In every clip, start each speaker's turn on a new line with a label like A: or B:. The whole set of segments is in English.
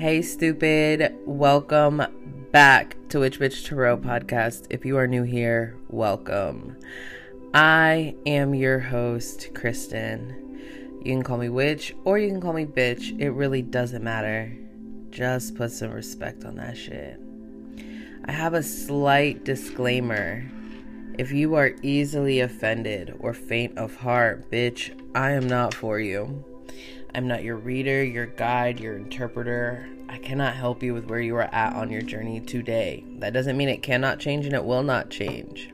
A: Hey, stupid. Welcome back to Witch Bitch Tarot podcast. If you are new here, welcome. I am your host, Kristen. You can call me witch or you can call me bitch. It really doesn't matter. Just put some respect on that shit. I have a slight disclaimer. If you are easily offended or faint of heart, bitch, I am not for you. I'm not your reader, your guide, your interpreter. I cannot help you with where you are at on your journey today. That doesn't mean it cannot change and it will not change.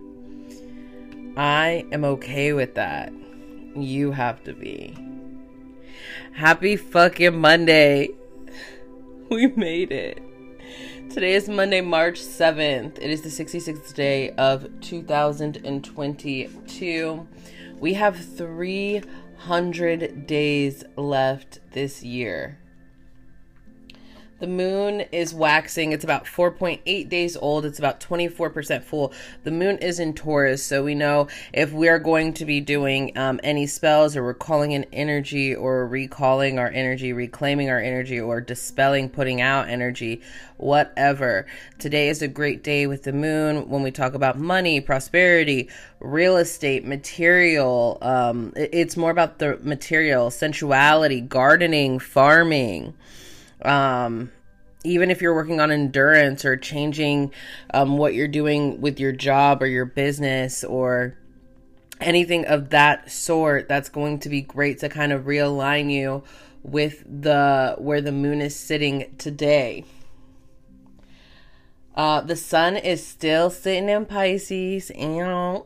A: I am okay with that. You have to be. Happy fucking Monday. We made it. Today is Monday, March 7th. It is the 66th day of 2022. We have three 100 days left this year. The moon is waxing. It's about 4.8 days old. It's about 24% full. The moon is in Taurus, so we know if we're going to be doing um, any spells or recalling an energy or recalling our energy, reclaiming our energy, or dispelling, putting out energy, whatever. Today is a great day with the moon when we talk about money, prosperity, real estate, material. Um, it's more about the material, sensuality, gardening, farming um, even if you're working on endurance or changing um, what you're doing with your job or your business or anything of that sort, that's going to be great to kind of realign you with the where the moon is sitting today. Uh, the sun is still sitting in Pisces, and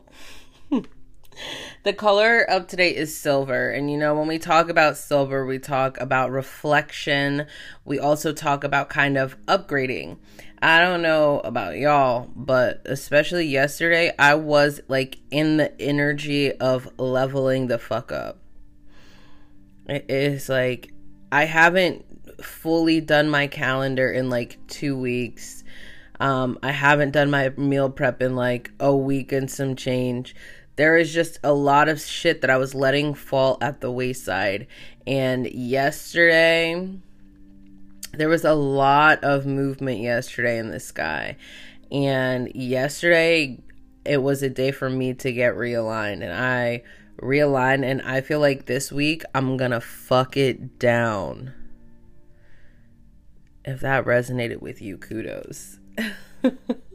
A: the color of today is silver. And you know, when we talk about silver, we talk about reflection. We also talk about kind of upgrading. I don't know about y'all, but especially yesterday, I was like in the energy of leveling the fuck up. It is like I haven't fully done my calendar in like two weeks. Um, I haven't done my meal prep in like a week and some change there is just a lot of shit that I was letting fall at the wayside. And yesterday, there was a lot of movement yesterday in the sky. And yesterday, it was a day for me to get realigned. And I realigned, and I feel like this week, I'm gonna fuck it down. If that resonated with you, kudos.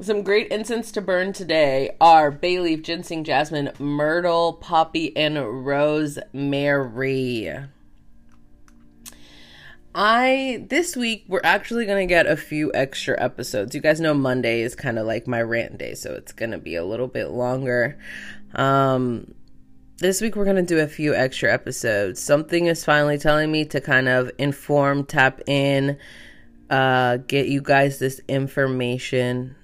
A: Some great incense to burn today are bay leaf, ginseng, jasmine, myrtle, poppy, and rosemary. I this week we're actually gonna get a few extra episodes. You guys know Monday is kind of like my rant day, so it's gonna be a little bit longer. Um, this week we're gonna do a few extra episodes. Something is finally telling me to kind of inform, tap in, uh, get you guys this information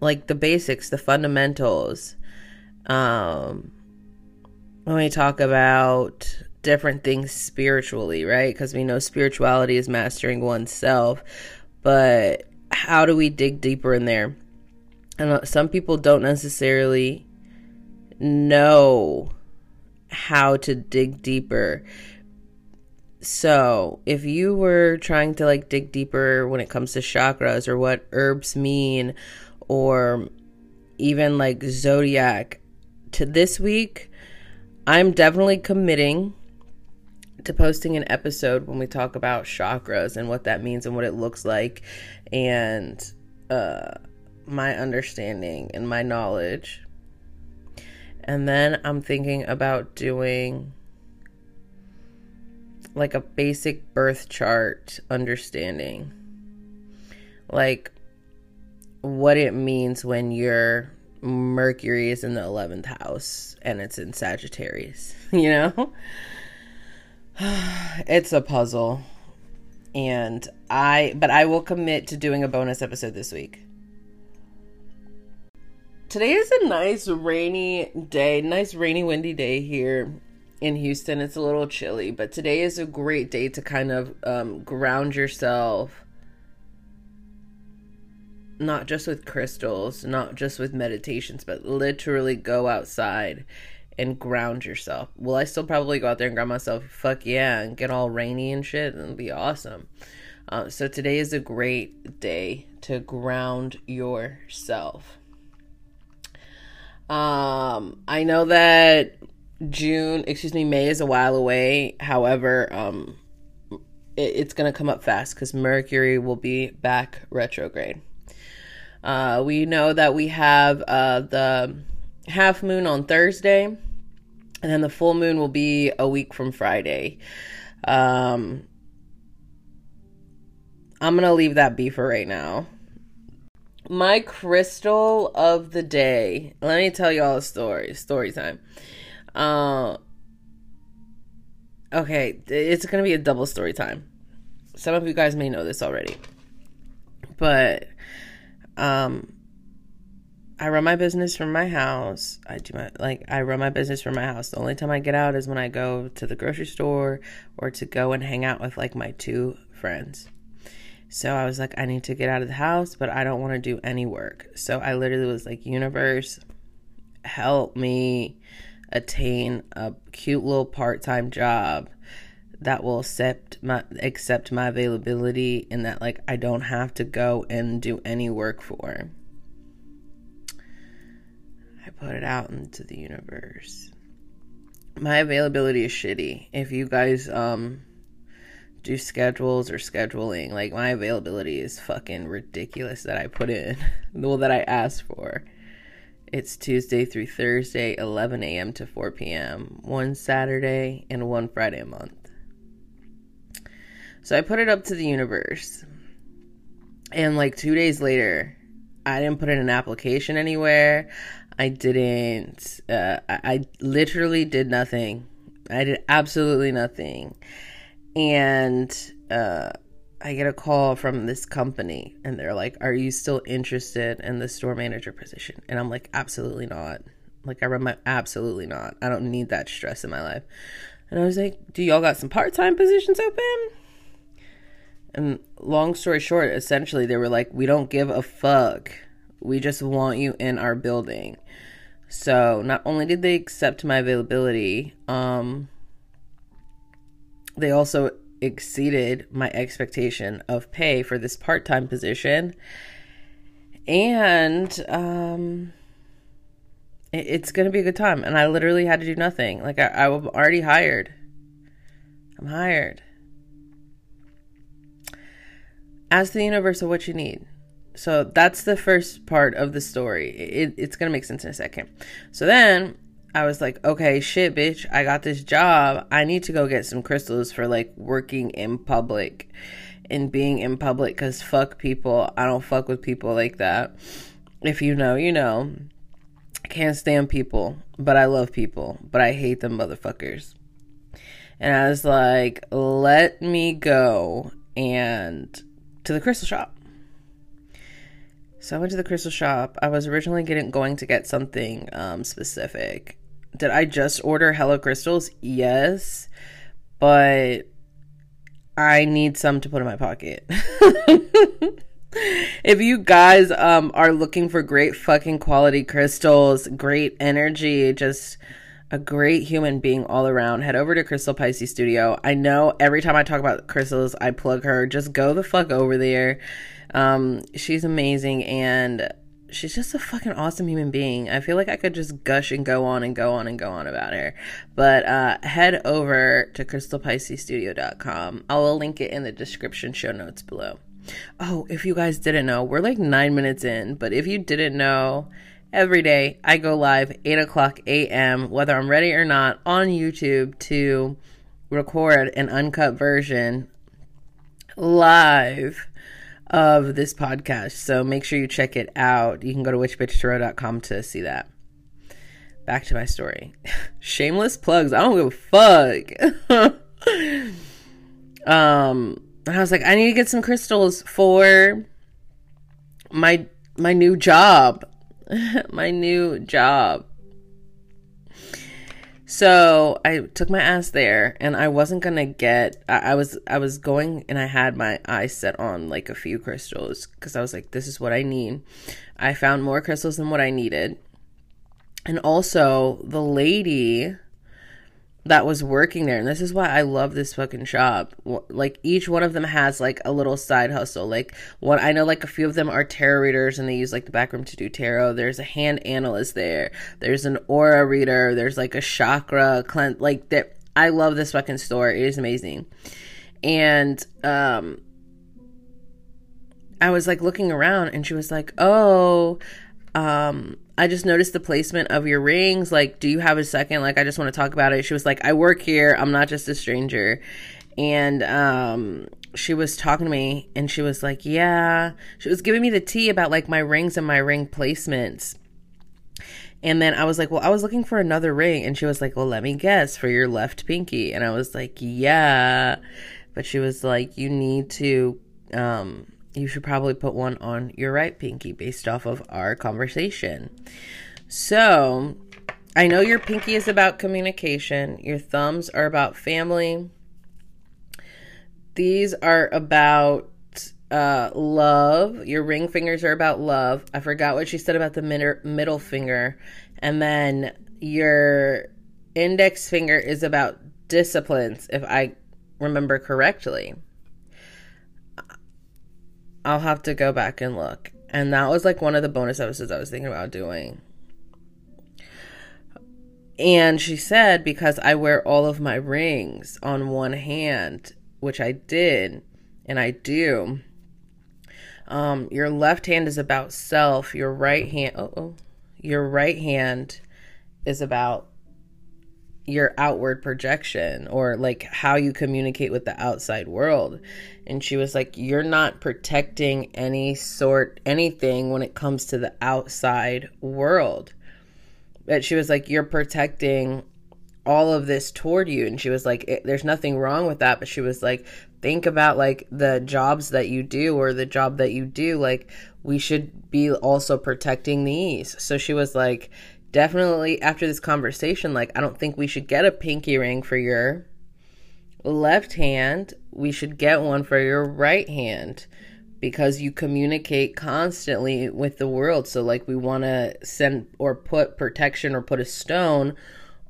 A: like the basics, the fundamentals. Um, when we talk about different things spiritually, right? Because we know spirituality is mastering oneself, but how do we dig deeper in there? And some people don't necessarily know how to dig deeper. So, if you were trying to like dig deeper when it comes to chakras or what herbs mean or even like zodiac to this week, I'm definitely committing to posting an episode when we talk about chakras and what that means and what it looks like and uh, my understanding and my knowledge. And then I'm thinking about doing like a basic birth chart understanding. Like what it means when your Mercury is in the 11th house and it's in Sagittarius, you know? it's a puzzle. And I, but I will commit to doing a bonus episode this week. Today is a nice rainy day, nice rainy, windy day here in Houston. It's a little chilly, but today is a great day to kind of um, ground yourself not just with crystals, not just with meditations, but literally go outside and ground yourself. Will I still probably go out there and ground myself? Fuck yeah, and get all rainy and shit and be awesome. Uh, so today is a great day to ground yourself. Um, I know that June, excuse me, May is a while away. However, um, it, it's gonna come up fast because Mercury will be back retrograde. Uh, we know that we have uh, the half moon on Thursday, and then the full moon will be a week from Friday. Um, I'm gonna leave that be for right now. My crystal of the day. Let me tell you all a story. Story time. Uh, okay, it's gonna be a double story time. Some of you guys may know this already, but um, I run my business from my house. I do my like I run my business from my house. The only time I get out is when I go to the grocery store or to go and hang out with like my two friends. So I was like, I need to get out of the house, but I don't want to do any work. So I literally was like, universe, help me attain a cute little part-time job that will accept my accept my availability and that like I don't have to go and do any work for. I put it out into the universe. My availability is shitty. If you guys um do schedules or scheduling, like my availability is fucking ridiculous that I put in. well that I asked for. It's Tuesday through Thursday, 11 a.m. to 4 p.m., one Saturday and one Friday a month. So I put it up to the universe. And like two days later, I didn't put in an application anywhere. I didn't, uh, I, I literally did nothing. I did absolutely nothing. And, uh, I get a call from this company and they're like, Are you still interested in the store manager position? And I'm like, Absolutely not. Like, I run my absolutely not. I don't need that stress in my life. And I was like, Do y'all got some part time positions open? And long story short, essentially, they were like, We don't give a fuck. We just want you in our building. So not only did they accept my availability, um, they also exceeded my expectation of pay for this part time position. And um, it, it's going to be a good time. And I literally had to do nothing. Like, I, I'm already hired. I'm hired. Ask the universe of what you need. So that's the first part of the story. It, it's to make sense in a second. So then I was like, okay, shit, bitch, I got this job. I need to go get some crystals for like working in public and being in public because fuck people. I don't fuck with people like that. If you know, you know. I can't stand people, but I love people, but I hate them motherfuckers. And I was like, let me go and to the crystal shop. So I went to the crystal shop. I was originally getting going to get something um, specific, did I just order Hello Crystals? Yes, but I need some to put in my pocket. if you guys um, are looking for great fucking quality crystals, great energy, just a great human being all around, head over to Crystal Pisces Studio. I know every time I talk about crystals, I plug her. Just go the fuck over there. Um, she's amazing and she's just a fucking awesome human being. I feel like I could just gush and go on and go on and go on about her. But uh, head over to crystalpiscesstudio.com. I will link it in the description show notes below. Oh, if you guys didn't know, we're like nine minutes in, but if you didn't know, every day I go live 8 o'clock a.m., whether I'm ready or not, on YouTube to record an uncut version live of this podcast. So make sure you check it out. You can go to witchbitchtarot.com to see that. Back to my story. Shameless plugs. I don't give a fuck. um, I was like, I need to get some crystals for my my new job. my new job. So I took my ass there and I wasn't gonna get I, I, was I was going and I had my eyes set on like a few crystals because I was like, this is what I need. I found more crystals than what I needed. and also the lady that was working there. And this is why i love this fucking shop. Like each one of them has like a little side hustle. Like one i know like a few of them are tarot readers and they use like the back room to do tarot. There's a hand analyst there. There's an aura reader. There's like a chakra cleanse like that i love this fucking store. It is amazing. And um i was like looking around and she was like oh um I just noticed the placement of your rings. Like, do you have a second? Like, I just want to talk about it. She was like, I work here. I'm not just a stranger. And um, she was talking to me and she was like, Yeah. She was giving me the tea about like my rings and my ring placements. And then I was like, Well, I was looking for another ring. And she was like, Well, let me guess for your left pinky. And I was like, Yeah. But she was like, You need to um, you should probably put one on your right pinky based off of our conversation. So, I know your pinky is about communication, your thumbs are about family. These are about uh, love. Your ring fingers are about love. I forgot what she said about the mid- middle finger. And then your index finger is about disciplines, if I remember correctly. I'll have to go back and look. And that was like one of the bonus episodes I was thinking about doing. And she said, because I wear all of my rings on one hand, which I did and I do. Um, your left hand is about self. Your right hand, oh, your right hand is about your outward projection or like how you communicate with the outside world. And she was like, You're not protecting any sort, anything when it comes to the outside world. But she was like, You're protecting all of this toward you. And she was like, There's nothing wrong with that. But she was like, Think about like the jobs that you do or the job that you do. Like, we should be also protecting these. So she was like, definitely after this conversation, like, I don't think we should get a pinky ring for your left hand. We should get one for your right hand because you communicate constantly with the world. So, like, we want to send or put protection or put a stone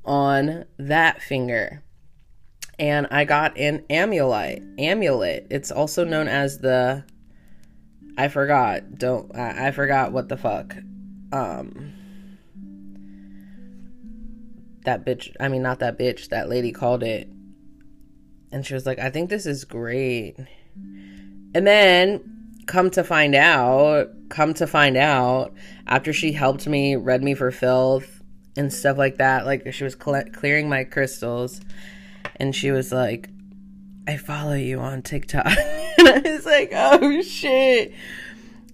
A: on that finger. And I got an amulet. Amulet. It's also known as the. I forgot. Don't. I, I forgot what the fuck. Um that bitch, I mean, not that bitch, that lady called it. And she was like, I think this is great. And then, come to find out, come to find out, after she helped me, read me for filth and stuff like that, like she was cl- clearing my crystals, and she was like, I follow you on TikTok. and I was like, oh shit.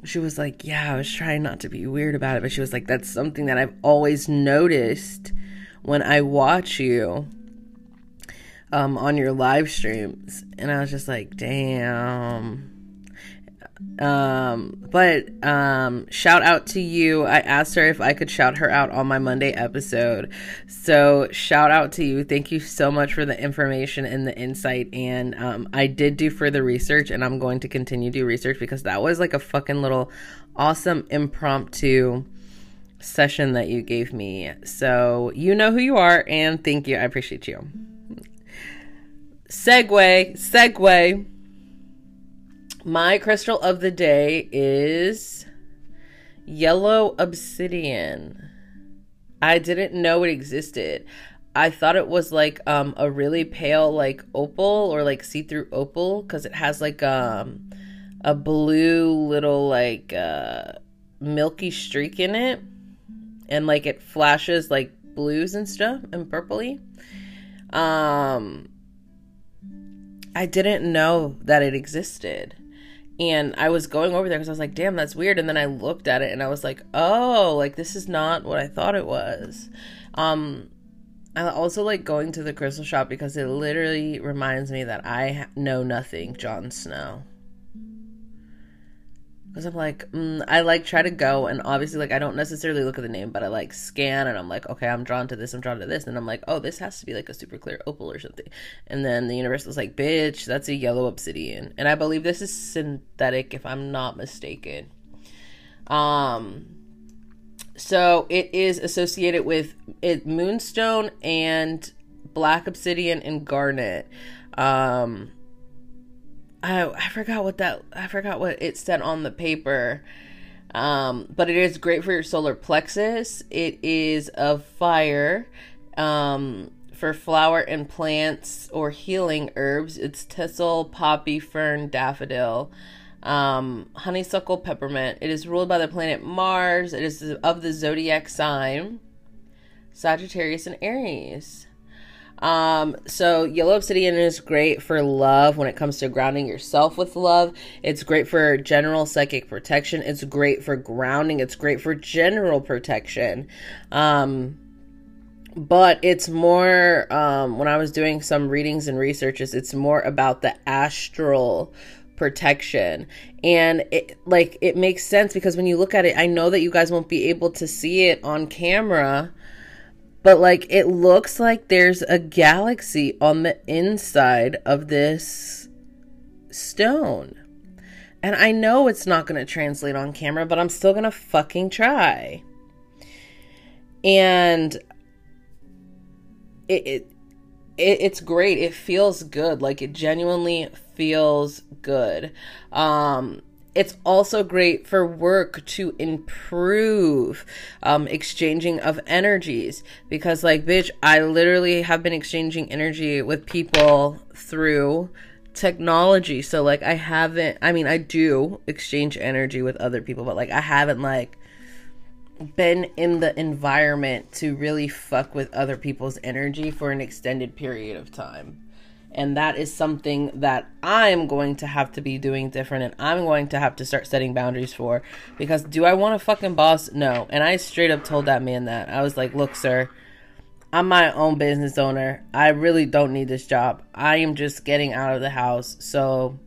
A: She was like, yeah, I was trying not to be weird about it, but she was like, that's something that I've always noticed when I watch you um, on your live streams. And I was just like, damn. Um, but um, shout out to you. I asked her if I could shout her out on my Monday episode. So shout out to you. Thank you so much for the information and the insight. And um, I did do further research, and I'm going to continue to do research because that was like a fucking little awesome impromptu session that you gave me. So you know who you are, and thank you. I appreciate you. Segue, segue. My crystal of the day is yellow obsidian. I didn't know it existed. I thought it was like um a really pale like opal or like see-through opal cuz it has like um a blue little like uh milky streak in it and like it flashes like blues and stuff and purpley. Um I didn't know that it existed. And I was going over there because I was like, damn, that's weird. And then I looked at it and I was like, oh, like this is not what I thought it was. Um, I also like going to the crystal shop because it literally reminds me that I know nothing, Jon Snow because I'm like, mm, I like try to go, and obviously, like, I don't necessarily look at the name, but I like scan, and I'm like, okay, I'm drawn to this, I'm drawn to this, and I'm like, oh, this has to be like a super clear opal or something. And then the universe was like, bitch, that's a yellow obsidian, and I believe this is synthetic, if I'm not mistaken. Um, So it is associated with it moonstone and black obsidian and garnet. Um, I I forgot what that I forgot what it said on the paper. Um, but it is great for your solar plexus. It is of fire. Um, for flower and plants or healing herbs, it's thistle, poppy, fern, daffodil, um, honeysuckle, peppermint. It is ruled by the planet Mars. It is of the zodiac sign Sagittarius and Aries. Um, so yellow obsidian is great for love when it comes to grounding yourself with love. It's great for general psychic protection. It's great for grounding. It's great for general protection. Um, but it's more um, when I was doing some readings and researches, it's more about the astral protection and it like it makes sense because when you look at it i know that you guys won't be able to see it on camera but like it looks like there's a galaxy on the inside of this stone and i know it's not going to translate on camera but i'm still going to fucking try and it, it it, it's great. It feels good. Like it genuinely feels good. Um, it's also great for work to improve um, exchanging of energies because, like, bitch, I literally have been exchanging energy with people through technology. So, like, I haven't, I mean, I do exchange energy with other people, but like, I haven't, like, been in the environment to really fuck with other people's energy for an extended period of time. And that is something that I'm going to have to be doing different and I'm going to have to start setting boundaries for. Because do I want a fucking boss? No. And I straight up told that man that. I was like, look, sir, I'm my own business owner. I really don't need this job. I am just getting out of the house. So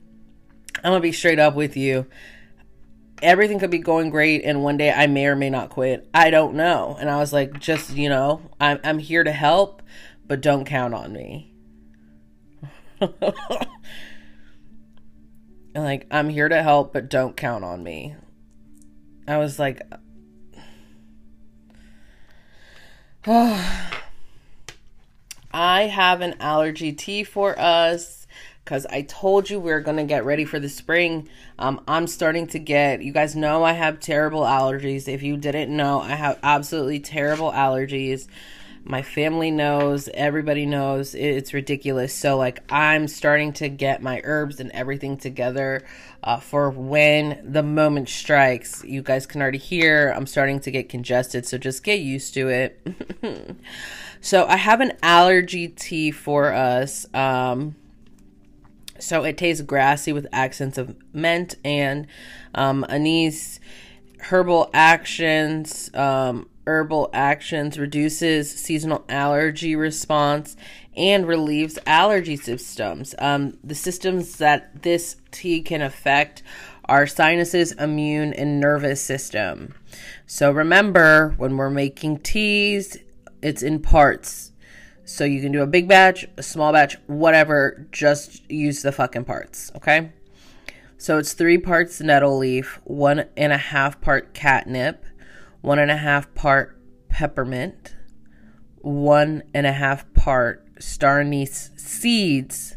A: I'm going to be straight up with you everything could be going great and one day I may or may not quit. I don't know. And I was like, just, you know, I'm I'm here to help, but don't count on me. Like, I'm here to help, but don't count on me. I was like oh. I have an allergy tea for us because I told you we are going to get ready for the spring. Um, I'm starting to get, you guys know I have terrible allergies. If you didn't know, I have absolutely terrible allergies. My family knows, everybody knows, it's ridiculous. So, like, I'm starting to get my herbs and everything together uh, for when the moment strikes. You guys can already hear I'm starting to get congested, so just get used to it. so, I have an allergy tea for us. Um, so it tastes grassy with accents of mint and um, anise. Herbal actions, um, herbal actions reduces seasonal allergy response and relieves allergy systems. Um, the systems that this tea can affect are sinuses, immune, and nervous system. So remember, when we're making teas, it's in parts so you can do a big batch, a small batch, whatever, just use the fucking parts, okay? So it's three parts nettle leaf, one and a half part catnip, one and a half part peppermint, one and a half part star anise seeds,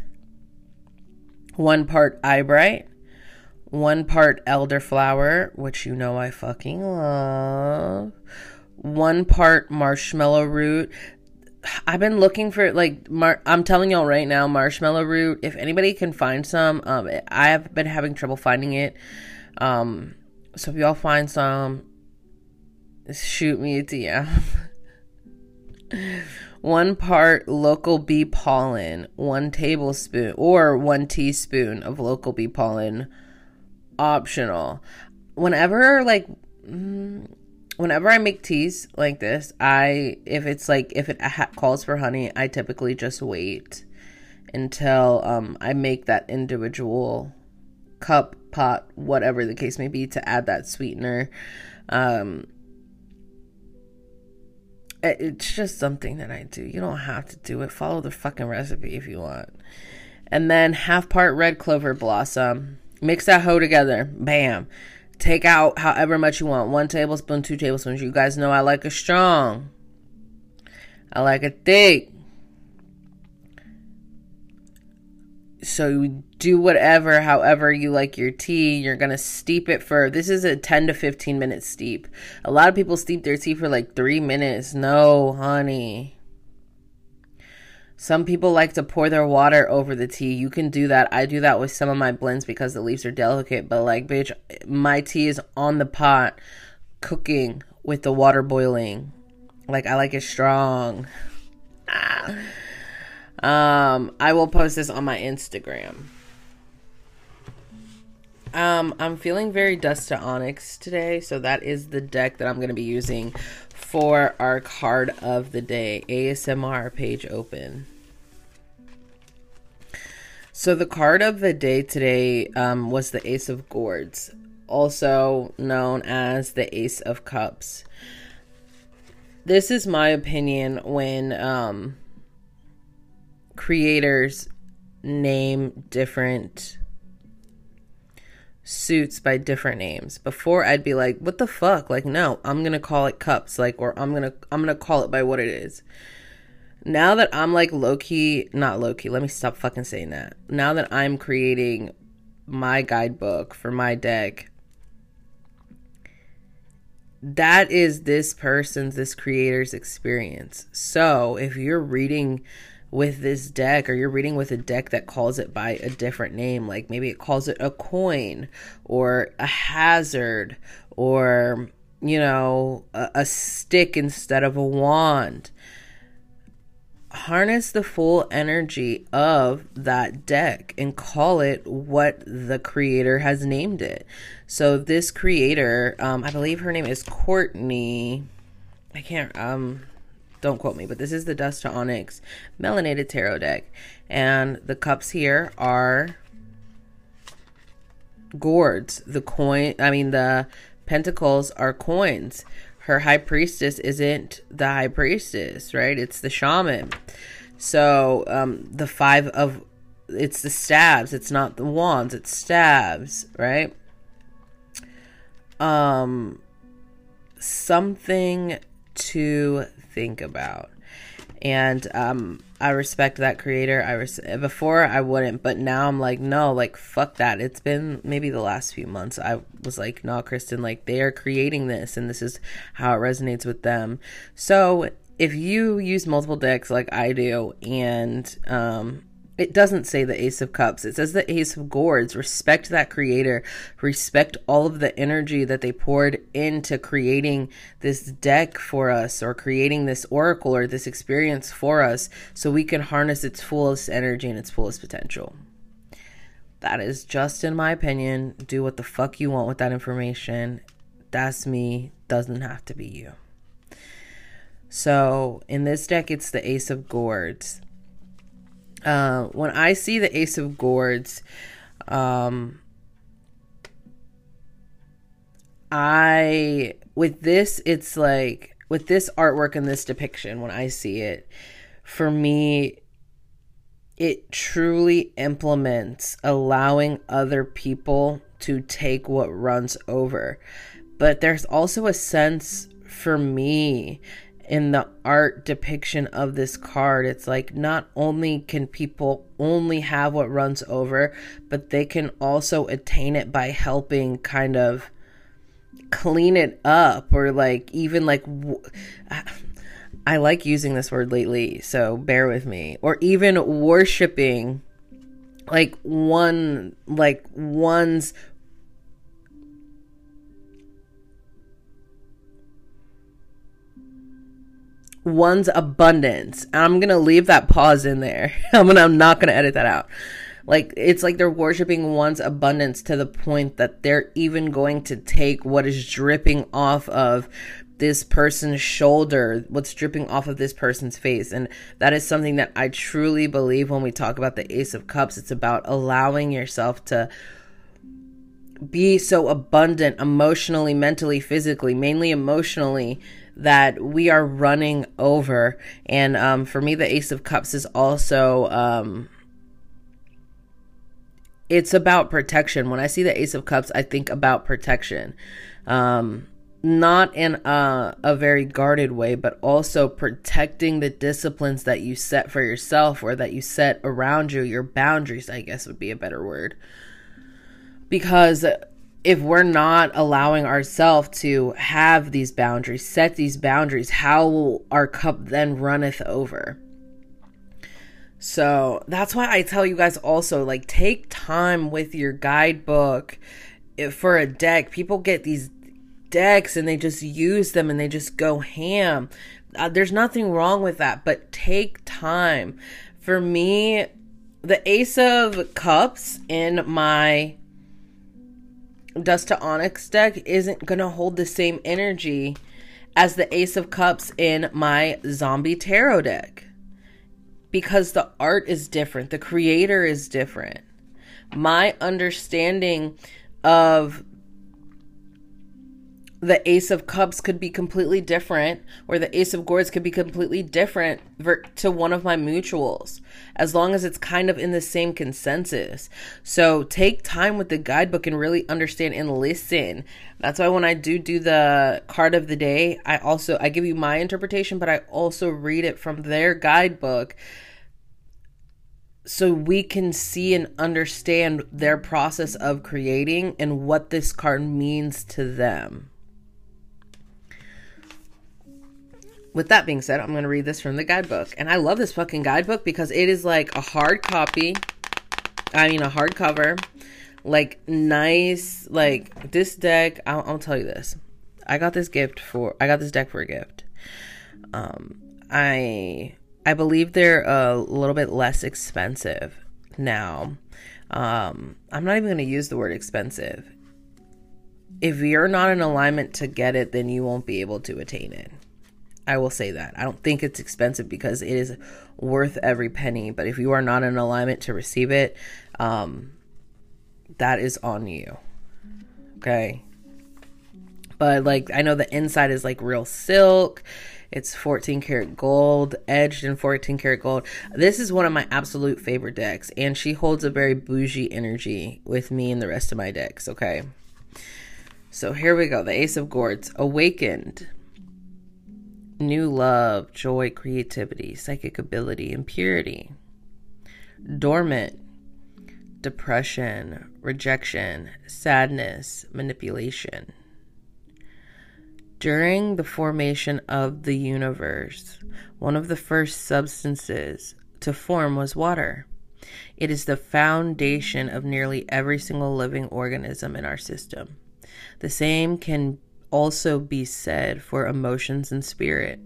A: one part eyebright, one part elderflower, which you know I fucking love, one part marshmallow root. I've been looking for like mar- I'm telling y'all right now, marshmallow root. If anybody can find some, um, I have been having trouble finding it. Um, so if y'all find some, shoot me a DM. one part local bee pollen, one tablespoon or one teaspoon of local bee pollen, optional. Whenever like. Mm, whenever I make teas like this, I if it's like if it ha- calls for honey, I typically just wait until um I make that individual cup, pot, whatever the case may be to add that sweetener. Um it's just something that I do. You don't have to do it. Follow the fucking recipe if you want. And then half part red clover blossom. Mix that hoe together. Bam take out however much you want one tablespoon, two tablespoons. You guys know I like it strong, I like it thick. So do whatever, however you like your tea. You're gonna steep it for this is a 10 to 15 minute steep. A lot of people steep their tea for like three minutes. No, honey. Some people like to pour their water over the tea. You can do that. I do that with some of my blends because the leaves are delicate. But like, bitch, my tea is on the pot, cooking with the water boiling. Like I like it strong. Ah. Um, I will post this on my Instagram. Um, I'm feeling very dust to onyx today, so that is the deck that I'm going to be using for our card of the day. ASMR page open. So the card of the day today um, was the Ace of Gourds, also known as the Ace of Cups. This is my opinion when um, creators name different suits by different names. Before I'd be like, what the fuck? Like, no, I'm going to call it cups like or I'm going to I'm going to call it by what it is. Now that I'm like low key, not low key, let me stop fucking saying that. Now that I'm creating my guidebook for my deck, that is this person's, this creator's experience. So if you're reading with this deck or you're reading with a deck that calls it by a different name like maybe it calls it a coin or a hazard or you know a, a stick instead of a wand. Harness the full energy of that deck and call it what the creator has named it. So this creator um i believe her name is courtney. I can't um don't quote me, but this is the Dust to Onyx Melanated Tarot deck. And the cups here are gourds. The coin, I mean, the pentacles are coins. Her high priestess isn't the high priestess, right? It's the shaman. So um, the five of it's the stabs. It's not the wands. It's stabs, right? Um, something to think about. And um, I respect that creator. I res- before I wouldn't, but now I'm like, no, like fuck that. It's been maybe the last few months. I was like, no, Kristen, like they are creating this, and this is how it resonates with them. So if you use multiple decks like I do, and um, it doesn't say the ace of cups. It says the ace of gourds. Respect that creator. Respect all of the energy that they poured into creating this deck for us or creating this oracle or this experience for us so we can harness its fullest energy and its fullest potential. That is just in my opinion. Do what the fuck you want with that information. That's me. Doesn't have to be you. So in this deck it's the ace of gourds uh, when I see the Ace of Gourds, um, I with this it's like with this artwork and this depiction when I see it, for me, it truly implements allowing other people to take what runs over. But there's also a sense for me in the art depiction of this card it's like not only can people only have what runs over but they can also attain it by helping kind of clean it up or like even like I like using this word lately so bear with me. Or even worshiping like one like one's one's abundance. And I'm gonna leave that pause in there. I'm gonna I'm not gonna edit that out. Like it's like they're worshiping one's abundance to the point that they're even going to take what is dripping off of this person's shoulder, what's dripping off of this person's face. And that is something that I truly believe when we talk about the Ace of Cups. It's about allowing yourself to be so abundant emotionally, mentally, physically, mainly emotionally, that we are running over. And um, for me, the Ace of Cups is also. Um, it's about protection. When I see the Ace of Cups, I think about protection. Um, not in a, a very guarded way, but also protecting the disciplines that you set for yourself or that you set around you, your boundaries, I guess would be a better word. Because if we're not allowing ourselves to have these boundaries, set these boundaries, how will our cup then runneth over? So that's why I tell you guys also like take time with your guidebook if for a deck. People get these decks and they just use them and they just go ham. Uh, there's nothing wrong with that, but take time. For me, the Ace of Cups in my Dust to Onyx deck isn't going to hold the same energy as the Ace of Cups in my Zombie Tarot deck because the art is different, the creator is different. My understanding of the Ace of Cups could be completely different, or the Ace of Gourds could be completely different to one of my mutuals, as long as it's kind of in the same consensus. So take time with the guidebook and really understand and listen. That's why when I do do the card of the day, I also I give you my interpretation, but I also read it from their guidebook so we can see and understand their process of creating and what this card means to them. With that being said, I'm going to read this from the guidebook. And I love this fucking guidebook because it is like a hard copy. I mean, a hardcover. Like, nice. Like, this deck, I'll, I'll, tell you this. I got this gift for, I got this deck for a gift. Um, I, I believe they're a little bit less expensive now. Um, I'm not even going to use the word expensive. If you're not in alignment to get it, then you won't be able to attain it. I will say that. I don't think it's expensive because it is worth every penny. But if you are not in alignment to receive it, um, that is on you. Okay. But like, I know the inside is like real silk. It's 14 karat gold, edged in 14 karat gold. This is one of my absolute favorite decks, and she holds a very bougie energy with me and the rest of my decks. Okay. So here we go. The Ace of Gourds, awakened new love, joy, creativity, psychic ability, and purity. Dormant, depression, rejection, sadness, manipulation. During the formation of the universe, one of the first substances to form was water. It is the foundation of nearly every single living organism in our system. The same can also be said for emotions and spirit.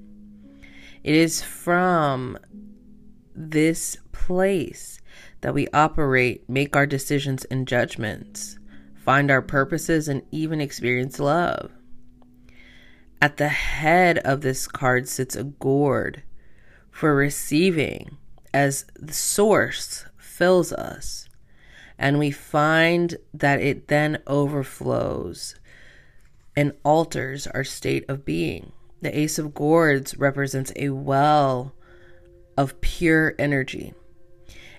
A: It is from this place that we operate, make our decisions and judgments, find our purposes, and even experience love. At the head of this card sits a gourd for receiving as the source fills us. And we find that it then overflows and alters our state of being. The Ace of Gourds represents a well of pure energy.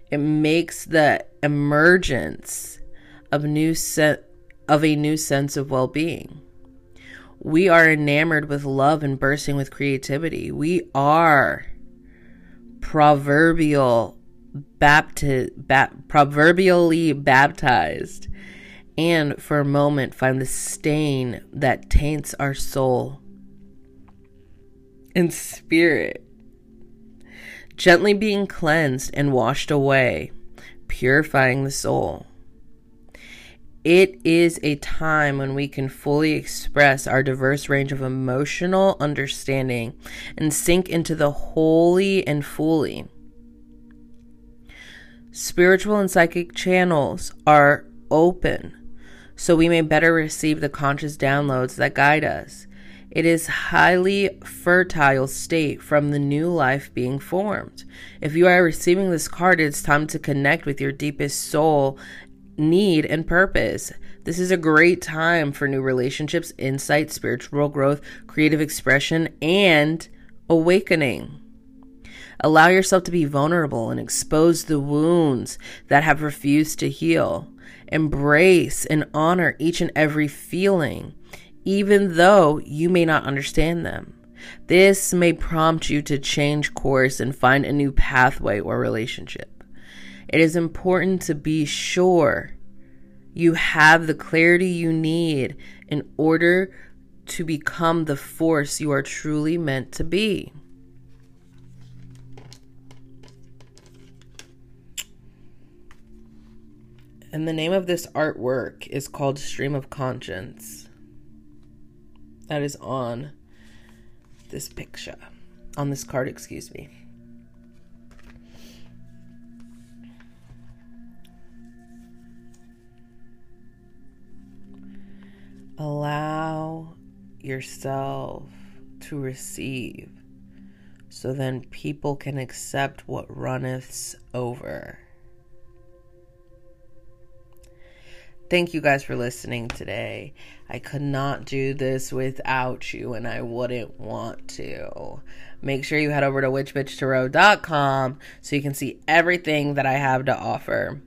A: It makes the emergence of new set of a new sense of well-being. We are enamored with love and bursting with creativity. We are proverbial bapti- ba- proverbially baptized and for a moment find the stain that taints our soul and spirit, gently being cleansed and washed away, purifying the soul. It is a time when we can fully express our diverse range of emotional understanding and sink into the holy and fully. Spiritual and psychic channels are open so we may better receive the conscious downloads that guide us. It is highly fertile state from the new life being formed. If you are receiving this card, it's time to connect with your deepest soul need and purpose. This is a great time for new relationships, insight, spiritual growth, creative expression, and awakening. Allow yourself to be vulnerable and expose the wounds that have refused to heal. Embrace and honor each and every feeling, even though you may not understand them. This may prompt you to change course and find a new pathway or relationship. It is important to be sure you have the clarity you need in order to become the force you are truly meant to be. And the name of this artwork is called Stream of Conscience. That is on this picture, on this card, excuse me. Allow yourself to receive so then people can accept what runneth over. Thank you guys for listening today. I could not do this without you, and I wouldn't want to. Make sure you head over to witchbitchtarot.com so you can see everything that I have to offer.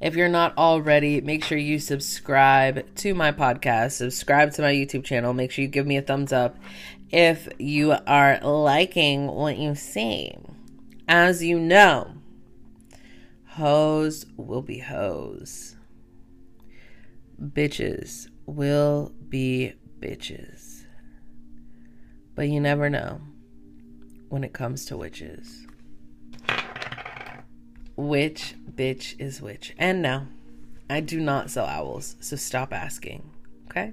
A: If you're not already, make sure you subscribe to my podcast, subscribe to my YouTube channel. Make sure you give me a thumbs up if you are liking what you see. As you know, hoes will be hoes. Bitches will be bitches. But you never know when it comes to witches which bitch is which. And no, I do not sell owls, so stop asking. Okay?